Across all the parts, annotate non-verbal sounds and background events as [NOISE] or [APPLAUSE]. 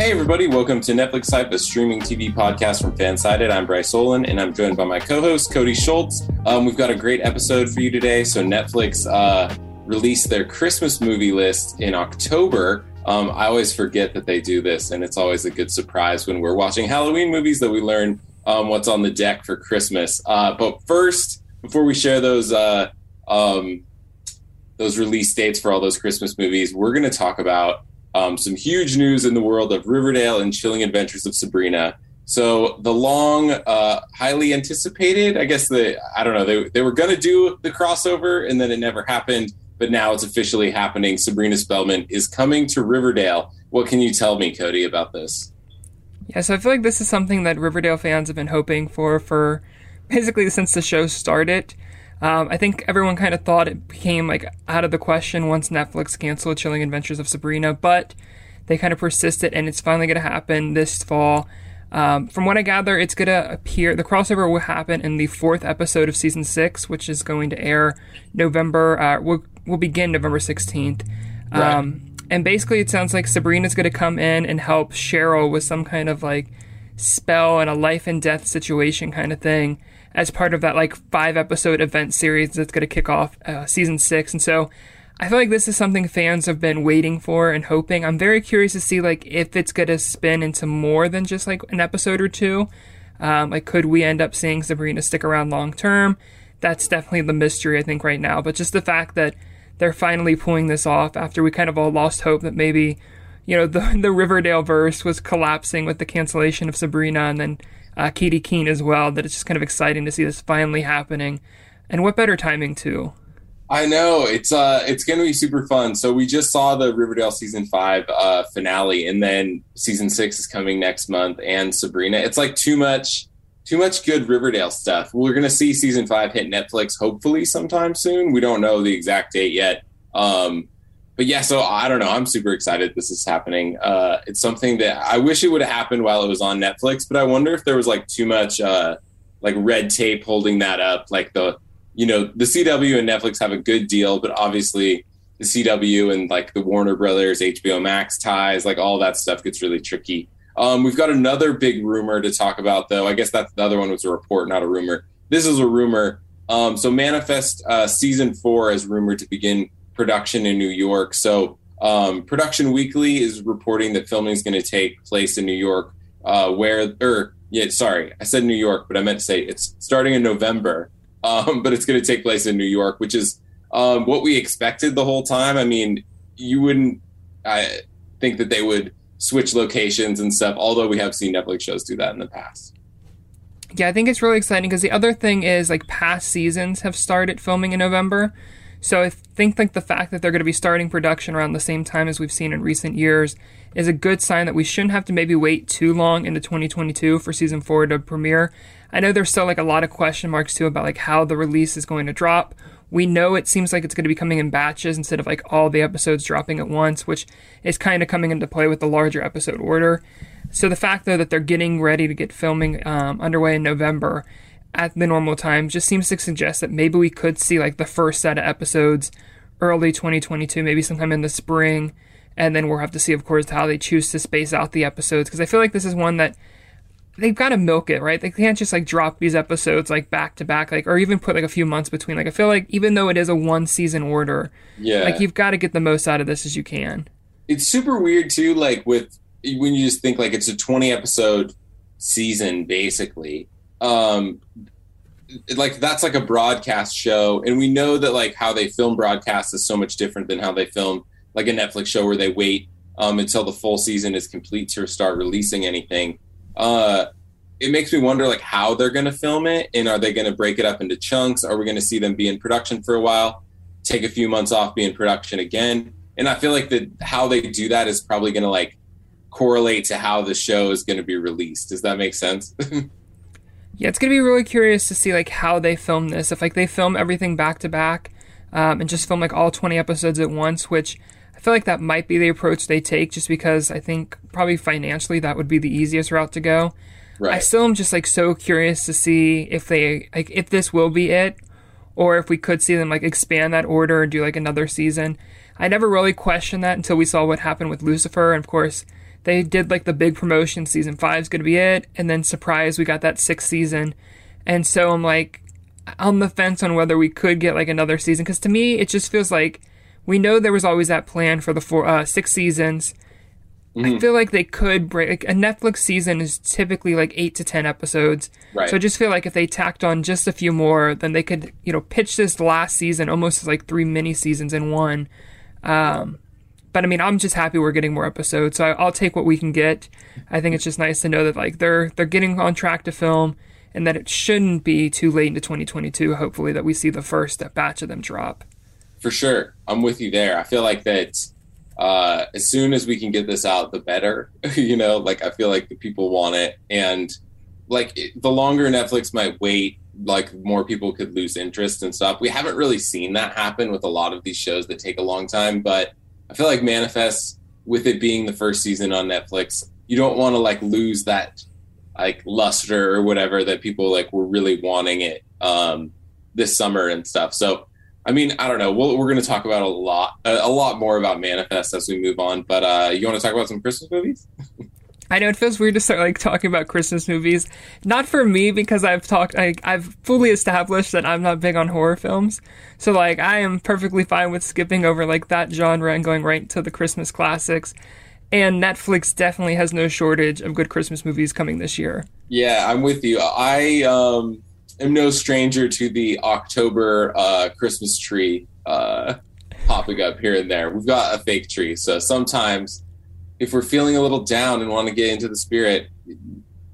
Hey, everybody, welcome to Netflix Hype, a streaming TV podcast from Fansided. I'm Bryce Olin, and I'm joined by my co host, Cody Schultz. Um, we've got a great episode for you today. So, Netflix. Uh, released their Christmas movie list in October. Um, I always forget that they do this, and it's always a good surprise when we're watching Halloween movies that we learn um, what's on the deck for Christmas. Uh, but first, before we share those uh, um, those release dates for all those Christmas movies, we're going to talk about um, some huge news in the world of Riverdale and Chilling Adventures of Sabrina. So the long, uh, highly anticipated, I guess the I don't know they they were going to do the crossover and then it never happened but now it's officially happening. Sabrina Spellman is coming to Riverdale. What can you tell me, Cody, about this? Yeah, so I feel like this is something that Riverdale fans have been hoping for for basically since the show started. Um, I think everyone kind of thought it became like out of the question once Netflix canceled Chilling Adventures of Sabrina, but they kind of persisted, and it's finally going to happen this fall. Um, from what I gather, it's going to appear, the crossover will happen in the fourth episode of season six, which is going to air November, uh, will, will begin November 16th. Right. Um, and basically, it sounds like Sabrina's going to come in and help Cheryl with some kind of like spell and a life and death situation kind of thing as part of that like five episode event series that's going to kick off uh, season six. And so I feel like this is something fans have been waiting for and hoping. I'm very curious to see like if it's gonna spin into more than just like an episode or two. Um, like, could we end up seeing Sabrina stick around long term? That's definitely the mystery I think right now. But just the fact that they're finally pulling this off after we kind of all lost hope that maybe, you know, the [LAUGHS] the Riverdale verse was collapsing with the cancellation of Sabrina and then uh, Katy Keene as well. That it's just kind of exciting to see this finally happening, and what better timing too. I know it's uh it's gonna be super fun. So we just saw the Riverdale season five uh finale, and then season six is coming next month, and Sabrina. It's like too much too much good Riverdale stuff. We're gonna see season five hit Netflix hopefully sometime soon. We don't know the exact date yet. Um but yeah, so I don't know. I'm super excited this is happening. Uh, it's something that I wish it would have happened while it was on Netflix, but I wonder if there was like too much uh, like red tape holding that up, like the you know, the CW and Netflix have a good deal, but obviously the CW and like the Warner Brothers, HBO Max ties, like all that stuff gets really tricky. Um, we've got another big rumor to talk about, though. I guess that's the other one was a report, not a rumor. This is a rumor. Um, so, Manifest uh, season four is rumored to begin production in New York. So, um, Production Weekly is reporting that filming is going to take place in New York, uh, where, or, yeah, sorry, I said New York, but I meant to say it's starting in November um, but it's going to take place in New York, which is um, what we expected the whole time. I mean, you wouldn't I think that they would switch locations and stuff, although we have seen Netflix shows do that in the past. Yeah, I think it's really exciting because the other thing is like past seasons have started filming in November. So I think like the fact that they're going to be starting production around the same time as we've seen in recent years is a good sign that we shouldn't have to maybe wait too long into 2022 for season 4 to premiere. I know there's still like a lot of question marks too about like how the release is going to drop. We know it seems like it's going to be coming in batches instead of like all the episodes dropping at once, which is kind of coming into play with the larger episode order. So the fact though that they're getting ready to get filming um, underway in November at the normal time just seems to suggest that maybe we could see like the first set of episodes early 2022, maybe sometime in the spring, and then we'll have to see, of course, how they choose to space out the episodes because I feel like this is one that they've got to milk it, right? They can't just like drop these episodes like back to back, like or even put like a few months between. Like I feel like even though it is a one season order, Yeah. like you've got to get the most out of this as you can. it's super weird too like with when you just think like it's a 20 episode season basically um like that's like a broadcast show. And we know that like how they film broadcasts is so much different than how they film like a netflix show where they wait um until the full season is complete to start releasing anything. Uh it makes me wonder like how they're going to film it and are they going to break it up into chunks? Are we going to see them be in production for a while take a few months off be in production again? And i feel like the how they do that is probably going to like correlate to how the show is going to be released. Does that make sense [LAUGHS] Yeah, it's gonna be really curious to see like how they film this. If like they film everything back to back, um, and just film like all twenty episodes at once, which I feel like that might be the approach they take, just because I think probably financially that would be the easiest route to go. Right. I still am just like so curious to see if they like if this will be it, or if we could see them like expand that order and do like another season. I never really questioned that until we saw what happened with Lucifer, and of course they did like the big promotion. Season five is going to be it, and then surprise, we got that sixth season, and so I'm like on the fence on whether we could get like another season because to me it just feels like we know there was always that plan for the four uh, six seasons. I feel like they could break like, a Netflix season is typically like eight to ten episodes. Right. So I just feel like if they tacked on just a few more, then they could you know pitch this last season almost as like three mini seasons in one. Um, but I mean, I'm just happy we're getting more episodes, so I, I'll take what we can get. I think it's just nice to know that like they're they're getting on track to film, and that it shouldn't be too late into 2022. Hopefully, that we see the first batch of them drop. for sure i'm with you there i feel like that uh as soon as we can get this out the better [LAUGHS] you know like i feel like the people want it and like it, the longer netflix might wait like more people could lose interest and stuff we haven't really seen that happen with a lot of these shows that take a long time but i feel like manifest with it being the first season on netflix you don't want to like lose that like luster or whatever that people like were really wanting it um this summer and stuff so I mean, I don't know. We'll, we're going to talk about a lot, a, a lot more about Manifest as we move on. But uh, you want to talk about some Christmas movies? [LAUGHS] I know it feels weird to start like talking about Christmas movies. Not for me because I've talked, like, I've fully established that I'm not big on horror films. So like, I am perfectly fine with skipping over like that genre and going right to the Christmas classics. And Netflix definitely has no shortage of good Christmas movies coming this year. Yeah, I'm with you. I um, am no stranger to the October uh, Christmas tree uh, popping up here and there. We've got a fake tree, so sometimes if we're feeling a little down and want to get into the spirit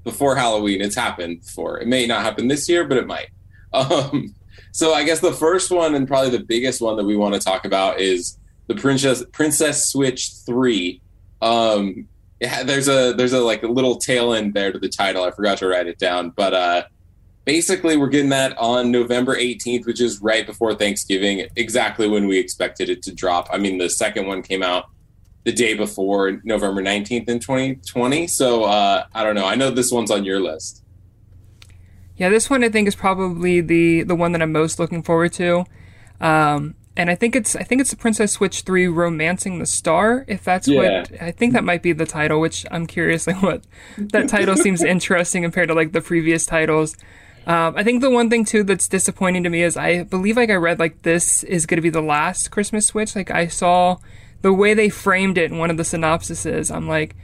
before Halloween, it's happened before. It may not happen this year, but it might. [LAUGHS] Um, so I guess the first one and probably the biggest one that we want to talk about is the Princess Princess Switch Three. Um, yeah, there's a there's a like a little tail end there to the title. I forgot to write it down, but uh, basically we're getting that on November 18th, which is right before Thanksgiving, exactly when we expected it to drop. I mean, the second one came out the day before November 19th in 2020. So uh, I don't know. I know this one's on your list. Yeah, this one I think is probably the the one that I'm most looking forward to. Um, and I think it's I think it's the Princess Switch 3 Romancing the Star, if that's Yeah. what I think that might be the title, which I'm curious like what that title seems [LAUGHS] interesting compared to like the previous titles. Um, I think the one thing too that's disappointing to me is I believe like I read like this is going to be the last Christmas Switch. Like I saw the way they framed it in one of the synopsises. I'm like,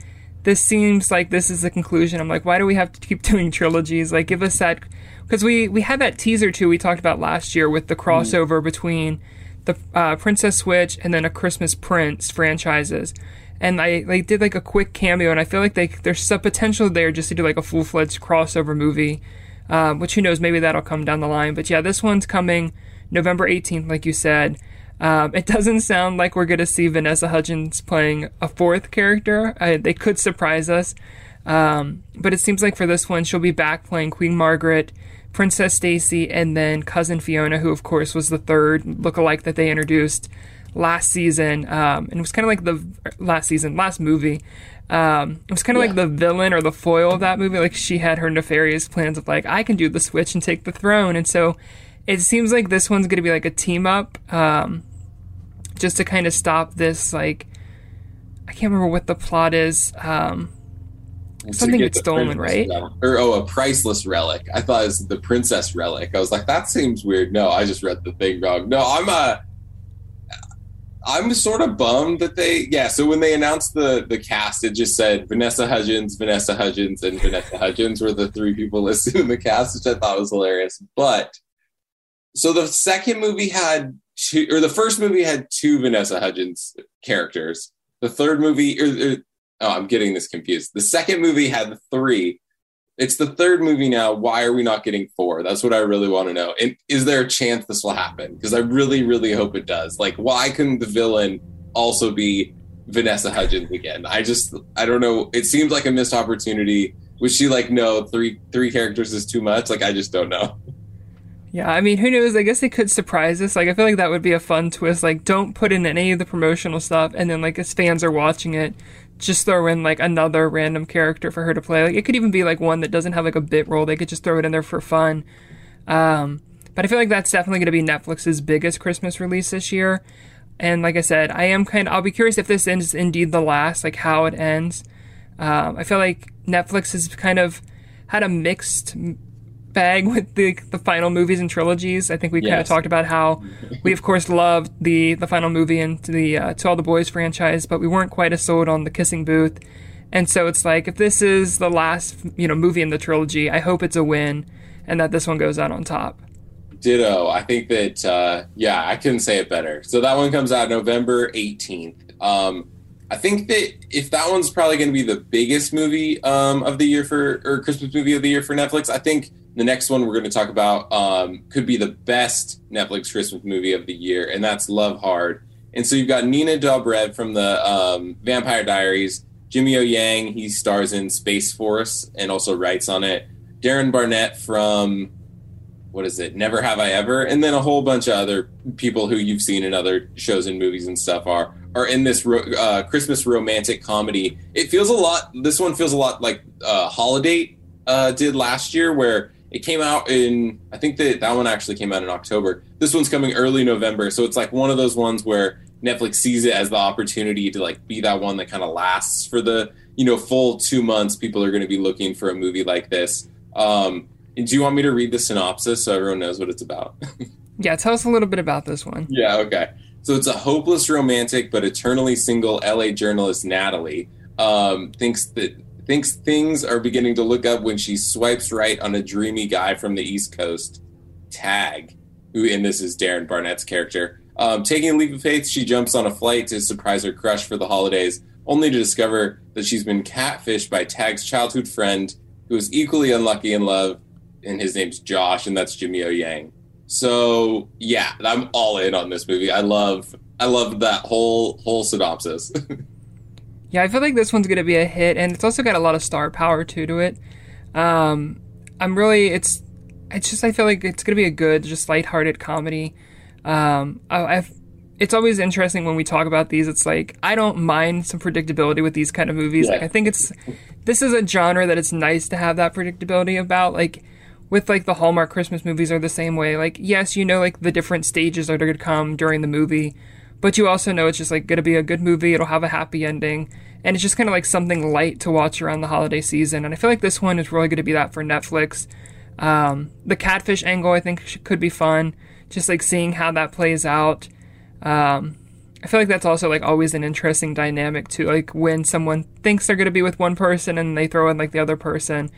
this seems like this is the conclusion. I'm like, why do we have to keep [LAUGHS] doing trilogies? Like, give us that because we we had that teaser too we talked about last year with the crossover between the uh, Princess Switch and then a Christmas Prince franchises. And I they did like a quick cameo, and I feel like they there's some potential there just to do like a full fledged crossover movie. Um, which who knows, maybe that'll come down the line. But yeah, this one's coming November 18th, like you said. Um, it doesn't sound like we're going to see Vanessa Hudgens playing a fourth character. Uh, they could surprise us. Um, but it seems like for this one, she'll be back playing Queen Margaret, Princess Stacy, and then Cousin Fiona, who, of course, was the third lookalike that they introduced last season. Um, and it was kind of like the last season, last movie. Um, it was kind of Yeah. like the villain or the foil of that movie. Like she had her nefarious plans of like, I can do the switch and take the throne. And so it seems like this one's going to be like a team up, um, just to kind of stop this. Like, I can't remember what the plot is. Um, Something gets stolen, right? relic. Or oh, a priceless relic. I thought it was the princess relic. I was like, that seems weird. No, I just read the thing wrong. No, I'm uh I'm sort of bummed that they yeah, so when they announced the the cast, it just said Vanessa Hudgens, Vanessa Hudgens, and Vanessa Hudgens were the three people [LAUGHS] listed in the cast, which I thought was hilarious. But so the second movie had two or the first movie had two Vanessa Hudgens characters. The third movie or, or oh, I'm getting this confused. The second movie had three. It's the third movie now. Why are we not getting four? That's what I really want to know. And is there a chance this will happen? Because I really, really hope it does. Like, why couldn't the villain also be Vanessa Hudgens again? I just, I don't know. It seems like a missed opportunity. Was she like, no, three three characters is too much? Like, I just don't know. Yeah, I mean, who knows? I guess they could surprise us. Like, I feel like that would be a fun twist. Like, don't put in any of the promotional stuff, and then, like, as fans are watching it, just throw in, like, another random character for her to play. Like, it could even be, like, one that doesn't have, like, a bit role. They could just throw it in there for fun. Um, but I feel like that's definitely going to be Netflix's biggest Christmas release this year. And like I said, I am kind of, I'll be curious if this is indeed the last, like, how it ends. Um, I feel like Netflix has kind of had a mixed bag with the the final movies and trilogies. I think we kind of talked about how we, of course, loved the the final movie and the uh, To All the Boys franchise, but we weren't quite as sold on the Kissing Booth. And so it's like if this is the last you know movie in the trilogy, I hope it's a win and that this one goes out on top. Ditto. I think that uh, yeah, I couldn't say it better. So that one comes out November 18th. Um, I think that if that one's probably going to be the biggest movie um, of the year for or Christmas movie of the year for Netflix, I think the next one we're going to talk about um, could be the best Netflix Christmas movie of the year, and that's Love Hard. And so you've got Nina Dobrev from the um, Vampire Diaries, Jimmy O Yang, he stars in Space Force and also writes on it. Darren Barnett from what is it? Never Have I Ever, and then a whole bunch of other people who you've seen in other shows and movies and stuff are are in this ro- uh, Christmas romantic comedy. It feels a lot. This one feels a lot like uh, Holiday uh, did last year, where it came out in. I think that that one actually came out in October. This one's coming early November, so it's like one of those ones where Netflix sees it as the opportunity to like be that one that kind of lasts for the you know full two months. People are going to be looking for a movie like this. Um, and do you want me to read the synopsis so everyone knows what it's about? [LAUGHS] Yeah, tell us a little bit about this one. yeah, okay. So it's a hopeless romantic but eternally single LA journalist Natalie um, thinks that thinks things are beginning to look up when she swipes right on a dreamy guy from the East Coast, Tag, who and this is Darren Barnett's character. Um, taking a leap of faith, she jumps on a flight to surprise her crush for the holidays, only to discover that she's been catfished by Tag's childhood friend, who is equally unlucky in love, and his name's Josh, and that's Jimmy O Yang. So yeah, I'm all in on this movie. I love I love that whole whole synopsis. [LAUGHS] Yeah, I feel like this one's gonna be a hit, and it's also got a lot of star power too to it. Um, I'm really, it's, it's just I feel like it's gonna be a good, just lighthearted comedy. Um, I, I've, it's always interesting when we talk about these. It's like I don't mind some predictability with these kind of movies. Like I think it's, this is a genre that it's nice to have that predictability about. Like with like the Hallmark Christmas movies are the same way. Like yes, you know like the different stages are to come during the movie, but you also know it's just like going to be a good movie. It'll have a happy ending, and it's just kind of like something light to watch around the holiday season. And I feel like this one is really going to be that for Netflix. Um, the catfish angle I think could be fun, just like seeing how that plays out. Um, I feel like that's also like always an interesting dynamic too. Like when someone thinks they're going to be with one person and they throw in like the other person,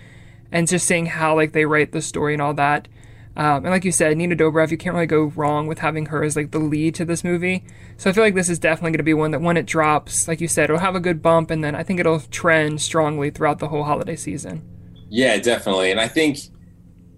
and just seeing how like they write the story and all that. Um, and like you said, Nina Dobrev, you can't really go wrong with having her as like the lead to this movie. So I feel like this is definitely going to be one that when it drops, like you said, it'll have a good bump, and then I think it'll trend strongly throughout the whole holiday season. yeah, definitely. And I think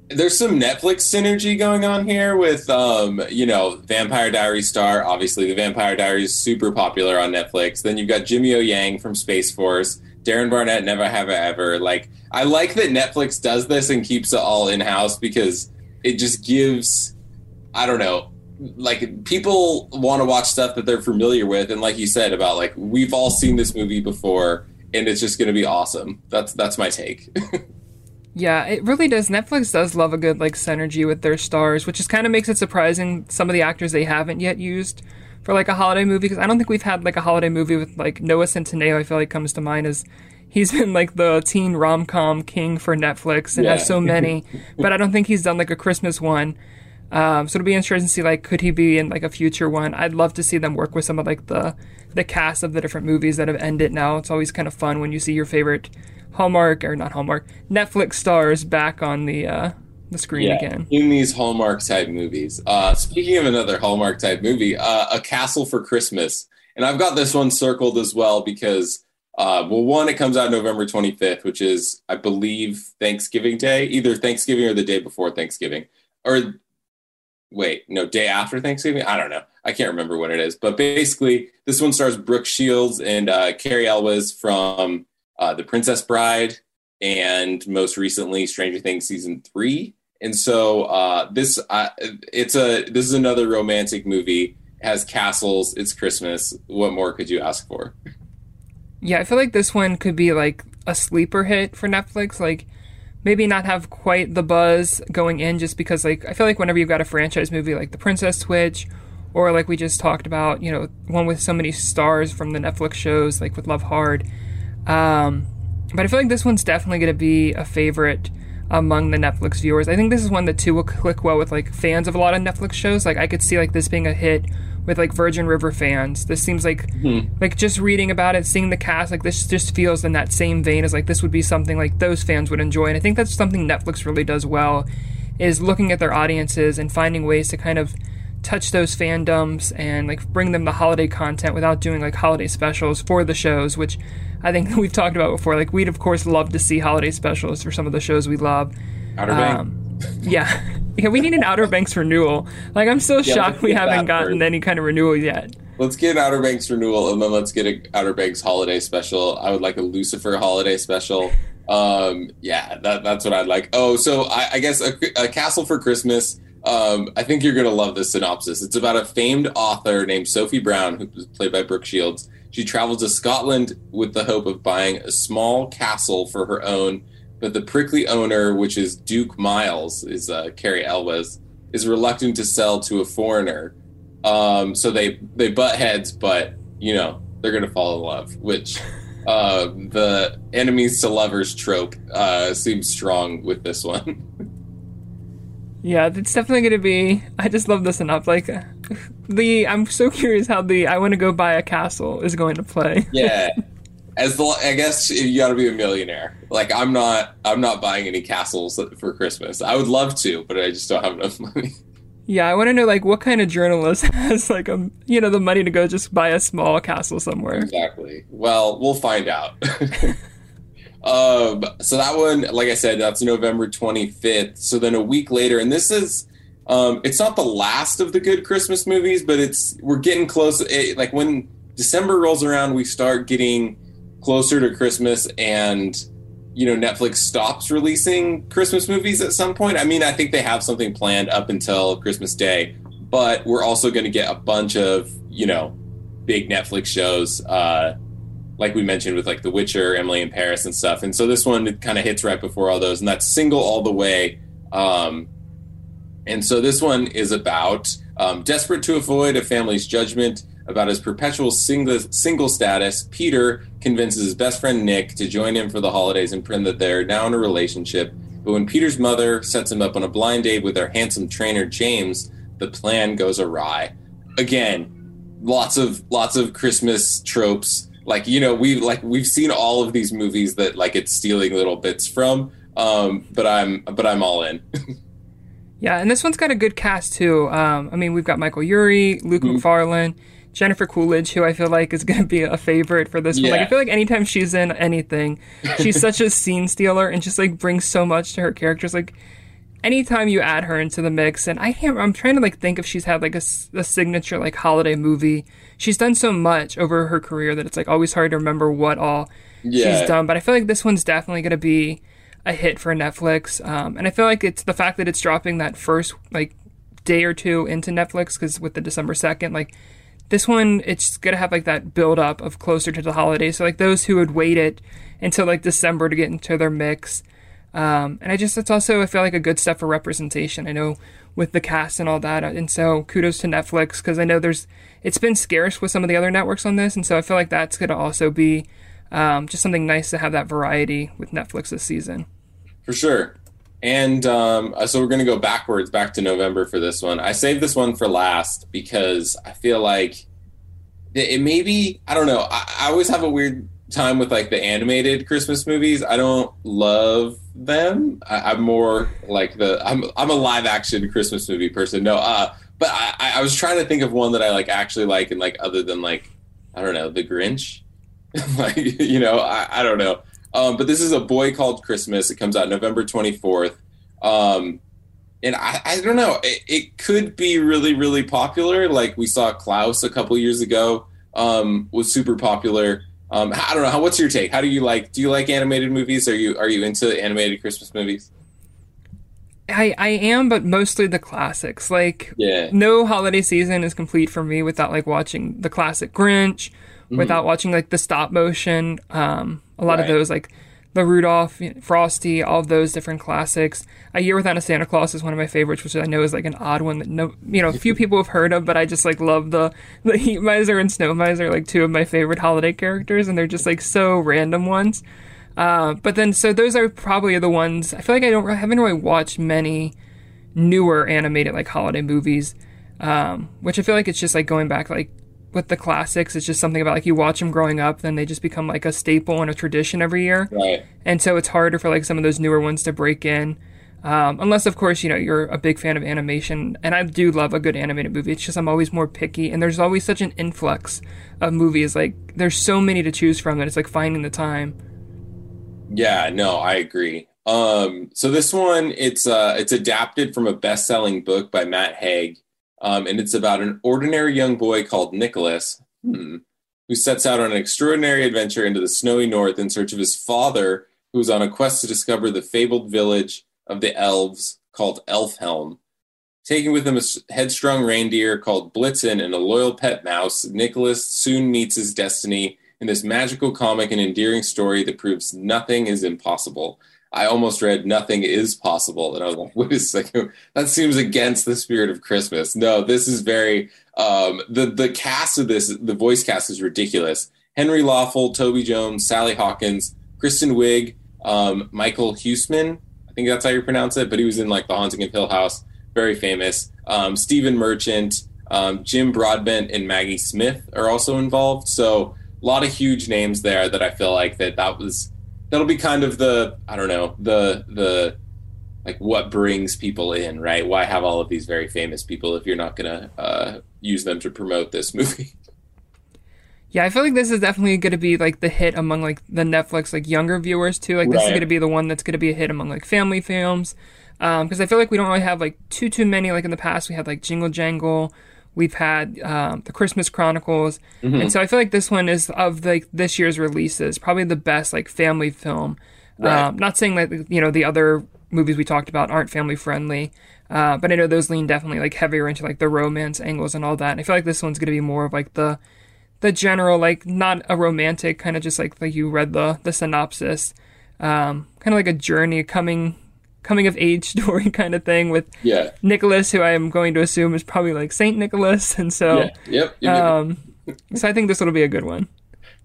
there's some Netflix synergy going on here with um, you know, Vampire Diaries star. Obviously, the Vampire Diaries is super popular on Netflix. Then you've got Jimmy O Yang from Space Force, Darren Barnett, Never Have I Ever. Like, I like that Netflix does this and keeps it all in house because it just gives, I don't know, like people want to watch stuff that they're familiar with, and like you said about like we've all seen this movie before, and it's just going to be awesome. That's that's my take. [LAUGHS] Yeah, it really does. Netflix does love a good like synergy with their stars, which just kind of makes it surprising some of the actors they haven't yet used for like a holiday movie. Because I don't think we've had like a holiday movie with like Noah Centineo. I feel like comes to mind as he's [LAUGHS] been like the teen rom com king for Netflix and yeah. has so [LAUGHS] many, but I don't think he's done like a Christmas one. Um, so it'll be interesting to see like could he be in like a future one? I'd love to see them work with some of like the the cast of the different movies that have ended now. It's always kind of fun when you see your favorite Hallmark or not Hallmark Netflix stars back on the uh, the screen yeah, again in these Hallmark type movies. Uh, speaking of another Hallmark type movie, uh, A Castle for Christmas, and I've got this one circled as well because. Uh, well, one, it comes out November 25th, which is, I believe, Thanksgiving Day, either Thanksgiving or the day before Thanksgiving, or wait, no, day after Thanksgiving. I don't know. I can't remember what it is, but basically, this one stars Brooke Shields and uh, Cary Elwes from uh, The Princess Bride, and most recently Stranger Things season three. And so uh, this uh, it's a this is another romantic movie. It has castles. It's Christmas. What more could you ask for? Yeah, I feel like this one could be like a sleeper hit for Netflix. Like maybe not have quite the buzz going in just because like I feel like whenever you've got a franchise movie like The Princess Switch or like we just talked about, you know, one with so many stars from the Netflix shows like with Love Hard. Um, but I feel like this one's definitely going to be a favorite among the Netflix viewers. I think this is one that too will click well with like fans of a lot of Netflix shows. Like I could see like this being a hit with like Virgin River fans. This seems like mm-hmm. like just reading about it, seeing the cast, like this just feels in that same vein as like this would be something like those fans would enjoy. And I think that's something Netflix really does well is looking at their audiences and finding ways to kind of touch those fandoms and like bring them the holiday content without doing like holiday specials for the shows, which I think [LAUGHS] we've talked about before. Like we'd of course love to see holiday specials for some of the shows we love. Outer um, [LAUGHS] yeah. [LAUGHS] yeah, we need an Outer Banks renewal. Like I'm still yeah, shocked we haven't gotten first. any kind of renewal yet. Let's get an Outer Banks renewal and then let's get an Outer Banks holiday special. I would like a Lucifer holiday special. Um, yeah, that, that's what I'd like. Oh, so I, I guess a, a, Castle for Christmas. Um, I think you're gonna love this synopsis. It's about a famed author named Sophie Brown, who was played by Brooke Shields. She travels to Scotland with the hope of buying a small castle for her own but the prickly owner, which is Duke Miles, is uh, Cary Elwes, is reluctant to sell to a foreigner. Um, so they they butt heads, but you know they're gonna fall in love. Which uh, the enemies to lovers trope uh, seems strong with this one. [LAUGHS] yeah, it's definitely gonna be. I just love this enough. Like [LAUGHS] the, I'm so curious how the I want to go buy a castle is going to play. [LAUGHS] yeah, as the I guess you got to be a millionaire. Like I'm not I'm not buying any castles for Christmas. I would love to, but I just don't have enough [LAUGHS] money. Yeah, I want to know like what kind of journalist has like a um, you know the money to go just buy a small castle somewhere. Exactly. Well, we'll find out. Um, so that one, like I said, that's November 25th. So then a week later, and this is um, it's not the last of the good Christmas movies, but it's we're getting close. It, like when December rolls around, we start getting closer to Christmas and you know Netflix stops releasing Christmas movies at some point. I mean, I think they have something planned up until Christmas Day, but we're also going to get a bunch of you know big Netflix shows, uh, like we mentioned with like The Witcher, Emily in Paris, and stuff. And so this one kind of hits right before all those, and that's single all the way. Um, and so this one is about um, desperate to avoid a family's judgment about his perpetual single, single status, Peter convinces his best friend Nick to join him for the holidays and pretend that they're now in a relationship. But when Peter's mother sets him up on a blind date with their handsome trainer James, the plan goes awry. Again, lots of lots of Christmas tropes. Like you know, we like we've seen all of these movies that like it's stealing little bits from. Um, but I'm but I'm all in. [LAUGHS] yeah, and this one's got a good cast too. Um, I mean, we've got Michael Urie, Luke mm. Macfarlane. Jennifer Coolidge, who I feel like is going to be a favorite for this yeah. one. Like I feel like anytime she's in anything, she's [LAUGHS] such a scene stealer and just like brings so much to her characters. Like anytime you add her into the mix, and I can't, I'm trying to like think if she's had like a, a signature like holiday movie. She's done so much over her career that it's like always hard to remember what all yeah. she's done. But I feel like this one's definitely going to be a hit for Netflix. Um, and I feel like it's the fact that it's dropping that first like day or two into Netflix because with the December second, like this one, it's gonna have like that build up of closer to the holiday. So like those who would wait it until like December to get into their mix. Um, and I just it's also I feel like a good step for representation. I know with the cast and all that, and so kudos to Netflix because I know there's it's been scarce with some of the other networks on this, and so I feel like that's gonna also be Um, just something nice to have that variety with Netflix this season. For sure. And um, uh, so we're going to go backwards, back to November for this one. I saved this one for last because I feel like it, it maybe, I don't know, I, I always have a weird time with like the animated Christmas movies. I don't love them. I, am more like the I'm I'm a live action Christmas movie person. No, uh, but I, I was trying to think of one that I like actually like and like other than like I don't know the Grinch, [LAUGHS] like you know I, I don't know. Um, but this is a boy called Christmas. It comes out November 24th. Um, and I, I don't know. It, it, could be really, really popular. Like we saw Klaus a couple years ago um, was super popular. Um, I don't know. How, what's your take? How do you like? Do you like animated movies? Are you are you into animated Christmas movies? I, I am, but mostly the classics. Like, yeah. no holiday season is complete for me without like watching the classic Grinch, mm-hmm. without watching like the stop motion. Um, a lot right. of those like the Rudolph, Frosty, all those different classics. A Year Without a Santa Claus is one of my favorites, which I know is like an odd one that no, you know, few people have heard of, but I just like love the the Heat Miser and Snow Miser, like two of my favorite holiday characters, and they're just like so random ones. Uh, but then, so those are probably the ones. I feel like I don't I haven't really watched many newer animated like holiday movies, um, which I feel like it's just like going back like with the classics, it's just something about like you watch them growing up, then they just become like a staple and a tradition every year. Right. And so it's harder for like some of those newer ones to break in. Um, unless, of course, you know, you're a big fan of animation. And I do love a good animated movie. It's just I'm always more picky. And there's always such an influx of movies. Like, there's so many to choose from that it's like finding the time. Yeah, no, I agree. Um, so this one, it's uh, it's adapted from a best-selling book by Matt Haig. Um, and it's about an ordinary young boy called Nicholas, hmm, who sets out on an extraordinary adventure into the snowy north in search of his father, who is on a quest to discover the fabled village of the elves called Elfhelm. Taking with him a headstrong reindeer called Blitzen and a loyal pet mouse, Nicholas soon meets his destiny in this magical, comic, and endearing story that proves nothing is impossible. I almost read nothing is possible. And I was like, wait a second, that seems against the spirit of Christmas. No, this is very um, the the cast of this, the voice cast is ridiculous. Henry Lawfull, Toby Jones, Sally Hawkins, Kristen Wiig, um, Michael Huisman, I think that's how you pronounce it, but he was in like The Haunting of Hill House, very famous. Um, Stephen Merchant, um, Jim Broadbent, and Maggie Smith are also involved. So a lot of huge names there that I feel like that that was that'll be kind of the I don't know the the like what brings people in, right? Why have all of these very famous people if you're not gonna uh, use them to promote this movie? [LAUGHS] Yeah, I feel like this is definitely going to be like the hit among like the Netflix like younger viewers too. Like this right. is going to be the one that's going to be a hit among like family films. Because um, I feel like we don't really have like too too many like in the past. We had like Jingle Jangle, We've had um, the Christmas Chronicles, mm-hmm. and so I feel like this one is of like this year's releases probably the best like family film. Right. Um, not saying that you know the other movies we talked about aren't family friendly, uh, but I know those lean definitely like heavier into like the romance angles and all that. And I feel like this one's gonna be more of like the the general like not a romantic kind of just like like you read the the synopsis, um, kind of like a journey coming coming of age [LAUGHS] story kind of thing with yeah. Nicholas, who I am going to assume is probably like Saint Nicholas, and so yeah. yep. Um, so I think this will be a good one.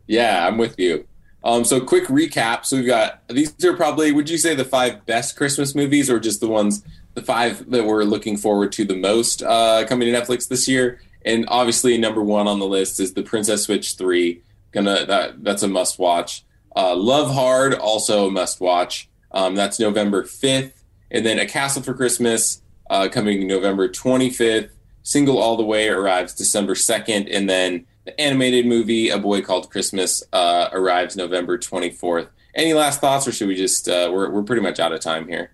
Yeah, I'm with you. Um, so quick recap. So we've got these are probably would you say the five best Christmas movies, or just the ones the five that we're looking forward to the most uh, coming to Netflix this year? And obviously, number one on the list is the Princess Switch three. Gonna that that's a must watch. Uh, Love Hard also a must watch. Um, that's November 5th. And then A Castle for Christmas uh, coming November 25th. Single All the Way arrives December 2nd. And then the animated movie A Boy Called Christmas uh, arrives November 24th. Any last thoughts, or should we just, uh, we're, we're pretty much out of time here?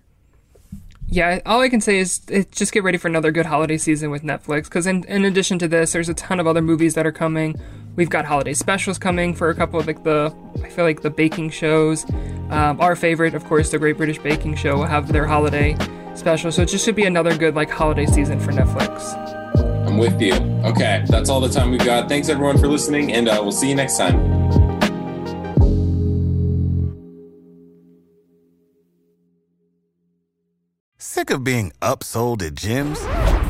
Yeah, all I can say is just get ready for another good holiday season with Netflix. Because in, in addition to this, there's a ton of other movies that are coming. We've got holiday specials coming for a couple of like the I feel like the baking shows. Um, our favorite, of course, the Great British Baking Show will have their holiday special. So it just should be another good like holiday season for Netflix. I'm with you. Okay, that's all the time we've got. Thanks everyone for listening, and uh, we'll see you next time. Sick of being upsold at gyms?